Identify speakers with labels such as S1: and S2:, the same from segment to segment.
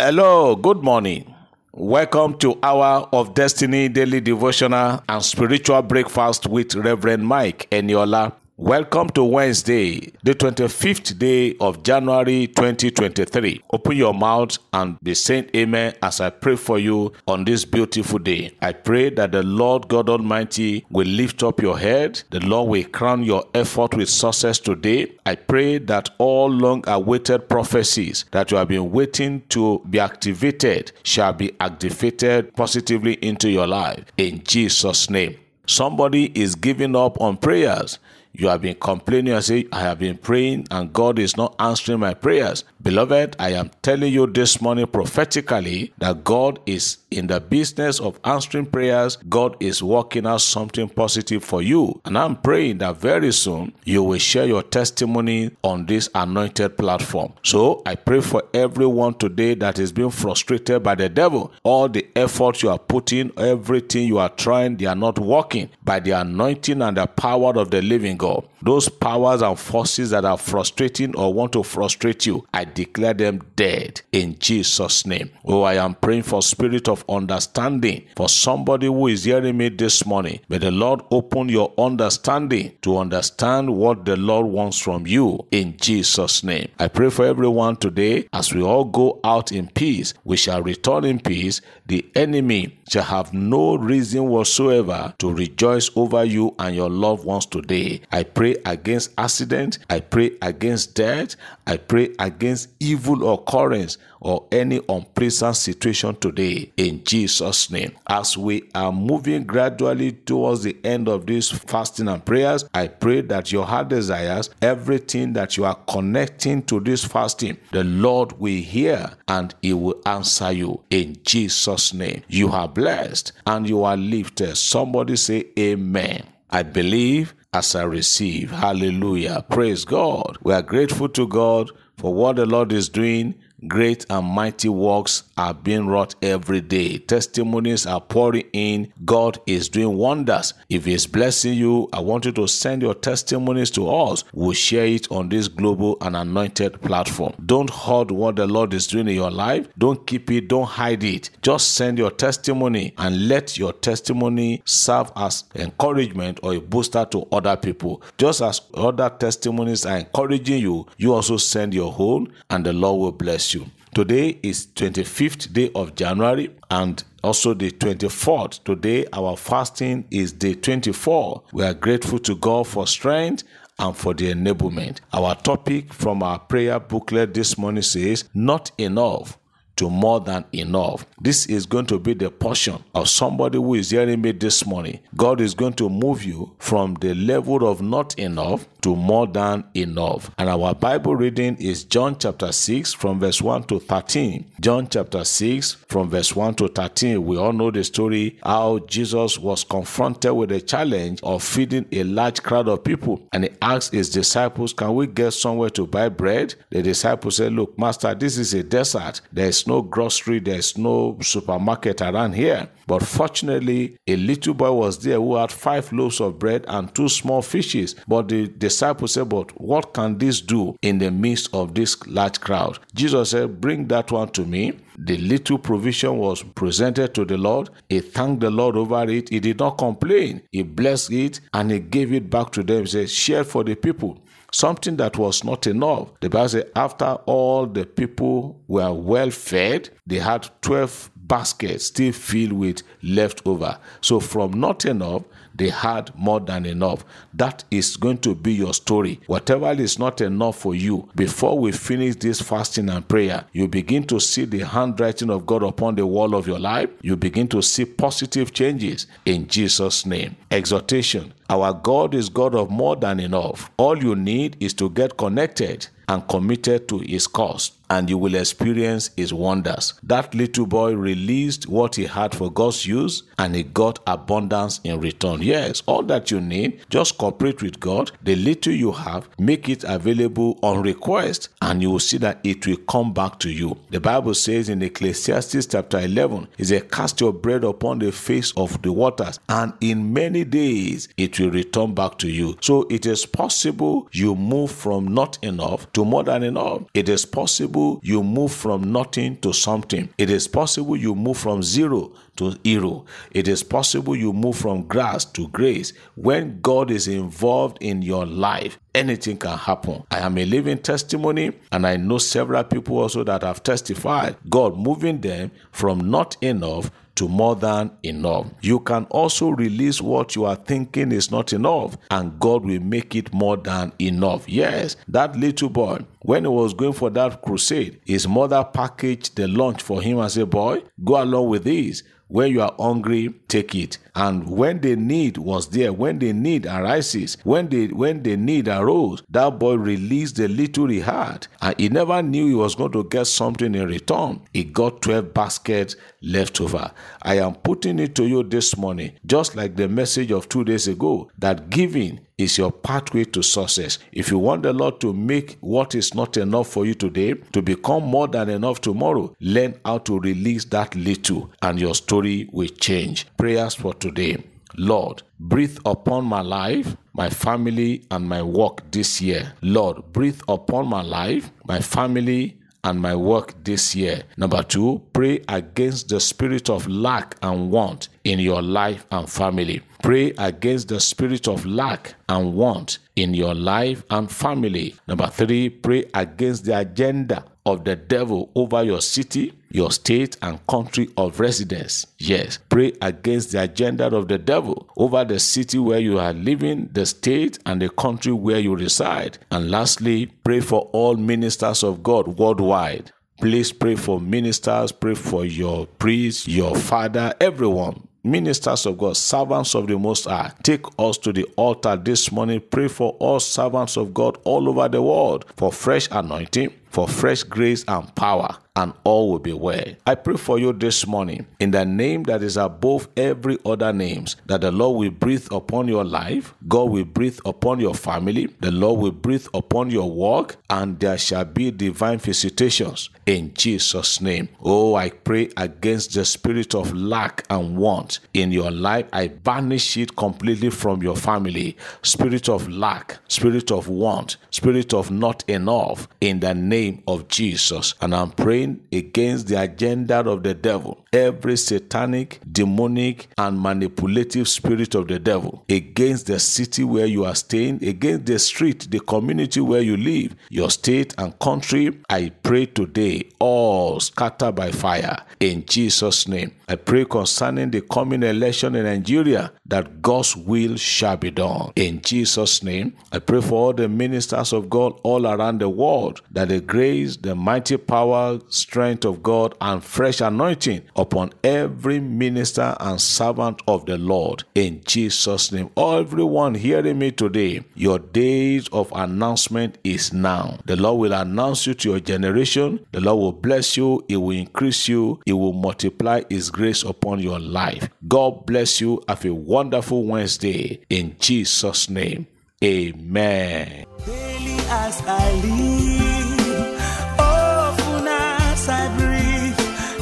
S1: Hello, good morning. Welcome to Hour of Destiny Daily Devotional and Spiritual Breakfast with Reverend Mike Eniola. Welcome to Wednesday, the 25th day of January 2023. Open your mouth and be saying amen as I pray for you on this beautiful day. I pray that the Lord God Almighty will lift up your head. The Lord will crown your effort with success today. I pray that all long awaited prophecies that you have been waiting to be activated shall be activated positively into your life in Jesus' name. Somebody is giving up on prayers. You have been complaining and say, I have been praying and God is not answering my prayers. Beloved, I am telling you this morning prophetically that God is in the business of answering prayers. God is working out something positive for you. And I'm praying that very soon you will share your testimony on this anointed platform. So I pray for everyone today that is being frustrated by the devil. All the effort you are putting, everything you are trying, they are not working by the anointing and the power of the living God. Those powers and forces that are frustrating or want to frustrate you, I declare them dead in Jesus' name. Oh, I am praying for spirit of understanding for somebody who is hearing me this morning. May the Lord open your understanding to understand what the Lord wants from you in Jesus' name. I pray for everyone today as we all go out in peace, we shall return in peace. The enemy shall have no reason whatsoever to rejoice over you and your loved ones today. I pray against accident. I pray against death. I pray against evil occurrence or any unpleasant situation today in Jesus' name. As we are moving gradually towards the end of this fasting and prayers, I pray that your heart desires, everything that you are connecting to this fasting, the Lord will hear and He will answer you in Jesus' name. You are blessed and you are lifted. Somebody say, Amen. I believe as I receive. Hallelujah. Praise God. We are grateful to God for what the Lord is doing. Great and mighty works are being wrought every day. Testimonies are pouring in. God is doing wonders. If He's blessing you, I want you to send your testimonies to us. We'll share it on this global and anointed platform. Don't hoard what the Lord is doing in your life. Don't keep it. Don't hide it. Just send your testimony and let your testimony serve as encouragement or a booster to other people. Just as other testimonies are encouraging you, you also send your whole and the Lord will bless you. Today is 25th day of January and also the 24th. Today our fasting is day 24. We are grateful to God for strength and for the enablement. Our topic from our prayer booklet this morning says not enough to more than enough. This is going to be the portion of somebody who is hearing me this morning. God is going to move you from the level of not enough to more than enough. And our Bible reading is John chapter 6 from verse 1 to 13. John chapter 6 from verse 1 to 13. We all know the story how Jesus was confronted with the challenge of feeding a large crowd of people. And he asked his disciples, Can we get somewhere to buy bread? The disciples said, Look, Master, this is a desert. There is no grocery, there is no supermarket around here. But fortunately, a little boy was there who had five loaves of bread and two small fishes. But the disciples said, But what can this do in the midst of this large crowd? Jesus said, Bring that one to me. The little provision was presented to the Lord. He thanked the Lord over it. He did not complain. He blessed it and he gave it back to them. He said, Share for the people something that was not enough. The Bible says, after all the people were well fed, they had 12 baskets still filled with leftover. So from not enough, they had more than enough. That is going to be your story. Whatever is not enough for you, before we finish this fasting and prayer, you begin to see the handwriting of God upon the wall of your life. You begin to see positive changes in Jesus' name. Exhortation. Our God is God of more than enough. All you need is to get connected and committed to his cause. and you will experience his wonders. That little boy released what he had for God's use and he got abundance in return. Yes, all that you need, just cooperate with God. The little you have, make it available on request and you will see that it will come back to you. The Bible says in Ecclesiastes chapter 11, it says, Cast your bread upon the face of the waters, and in many days it will return back to you. So it is possible you move from not enough to more than enough. It is possible you move from nothing to something. It is possible you move from zero to hero. It is possible you move from grass to grace. When God is involved in your life, anything can happen. I am a living testimony, and I know several people also that have testified God moving them from not enough to more than enough. You can also release what you are thinking is not enough, and God will make it more than enough. Yes, that little boy, when he was going for that crusade, his mother packaged the lunch for him and said, Boy, go along with this. When you are hungry, take it. And when the need was there, when the need arises, when the when the need arose, that boy released the little he had, and he never knew he was going to get something in return. He got 12 baskets left over. I am putting it to you this morning, just like the message of two days ago, that giving is your pathway to success. If you want the Lord to make what is not enough for you today to become more than enough tomorrow, learn how to release that little and your story will change. Prayers for today. Lord, breathe upon my life, my family, and my work this year. Lord, breathe upon my life, my family, and my work this year. Number two, pray against the spirit of lack and want in your life and family. Pray against the spirit of lack and want in your life and family. Number three, pray against the agenda of the devil over your city, your state, and country of residence. Yes, pray against the agenda of the devil over the city where you are living, the state, and the country where you reside. And lastly, pray for all ministers of God worldwide. Please pray for ministers, pray for your priest, your father, everyone ministers of God, servants of the Most High, take us to the altar this morning. Pray for all servants of God all over the world for fresh anointing, for fresh grace and power and all will be well. I pray for you this morning in the name that is above every other names that the Lord will breathe upon your life, God will breathe upon your family, the Lord will breathe upon your work, and there shall be divine visitations in Jesus' name. Oh, I pray against the spirit of lack and want in your life. I banish it completely from your family. Spirit of lack, spirit of want, spirit of not enough in the name of Jesus. And I'm praying against the agenda of the devil, every satanic, demonic, and manipulative spirit of the devil, against the city where you are staying, against the street, the community where you live, your state and country. I pray today, all scatter by fire in Jesus' name. I pray concerning the coming election in Nigeria that God's will shall be done. In Jesus' name, I pray for all the ministers of God all around the world that the grace, the mighty power, strength of God, and fresh anointing upon every minister and servant of the Lord. In Jesus' name, everyone hearing me today, your days of announcement is now. The Lord will announce you to your generation. The Lord will bless you. He will increase you. He will multiply His grace upon your life. God bless you. Have a wonderful Wednesday. In Jesus' name, amen.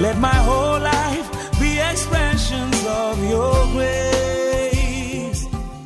S2: Let my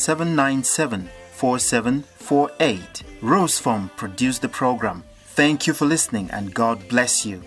S3: 797 4748. Rose Farm produced the program. Thank you for listening and God bless you.